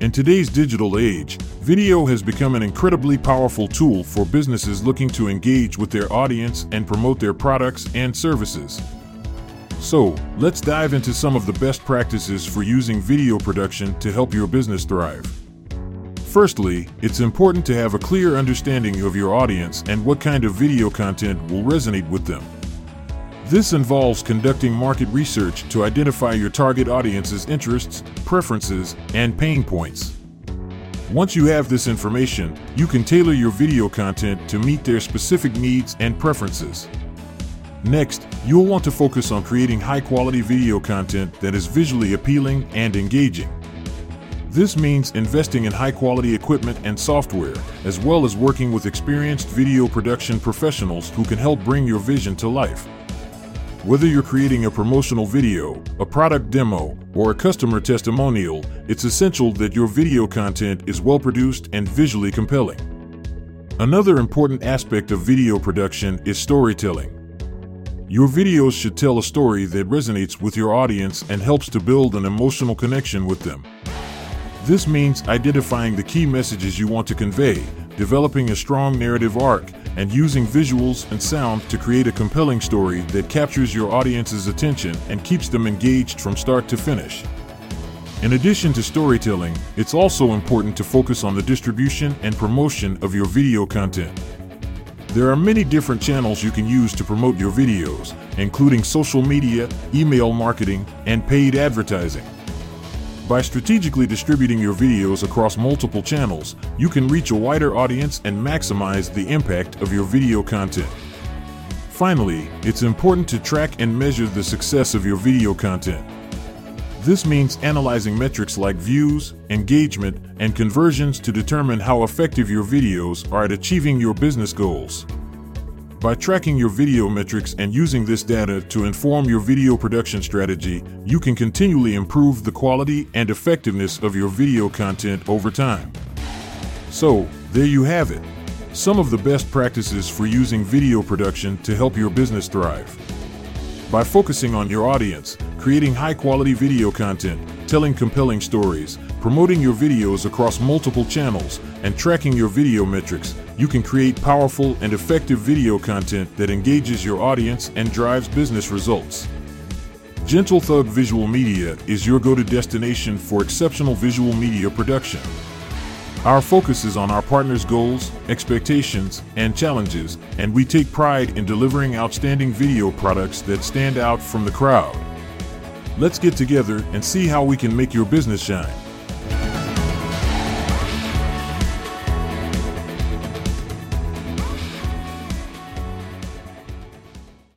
In today's digital age, video has become an incredibly powerful tool for businesses looking to engage with their audience and promote their products and services. So, let's dive into some of the best practices for using video production to help your business thrive. Firstly, it's important to have a clear understanding of your audience and what kind of video content will resonate with them. This involves conducting market research to identify your target audience's interests, preferences, and pain points. Once you have this information, you can tailor your video content to meet their specific needs and preferences. Next, you'll want to focus on creating high quality video content that is visually appealing and engaging. This means investing in high quality equipment and software, as well as working with experienced video production professionals who can help bring your vision to life. Whether you're creating a promotional video, a product demo, or a customer testimonial, it's essential that your video content is well produced and visually compelling. Another important aspect of video production is storytelling. Your videos should tell a story that resonates with your audience and helps to build an emotional connection with them. This means identifying the key messages you want to convey, developing a strong narrative arc, and using visuals and sound to create a compelling story that captures your audience's attention and keeps them engaged from start to finish. In addition to storytelling, it's also important to focus on the distribution and promotion of your video content. There are many different channels you can use to promote your videos, including social media, email marketing, and paid advertising. By strategically distributing your videos across multiple channels, you can reach a wider audience and maximize the impact of your video content. Finally, it's important to track and measure the success of your video content. This means analyzing metrics like views, engagement, and conversions to determine how effective your videos are at achieving your business goals. By tracking your video metrics and using this data to inform your video production strategy, you can continually improve the quality and effectiveness of your video content over time. So, there you have it. Some of the best practices for using video production to help your business thrive. By focusing on your audience, creating high quality video content, telling compelling stories, promoting your videos across multiple channels, and tracking your video metrics, you can create powerful and effective video content that engages your audience and drives business results. Gentle Thug Visual Media is your go to destination for exceptional visual media production. Our focus is on our partners' goals, expectations, and challenges, and we take pride in delivering outstanding video products that stand out from the crowd. Let's get together and see how we can make your business shine.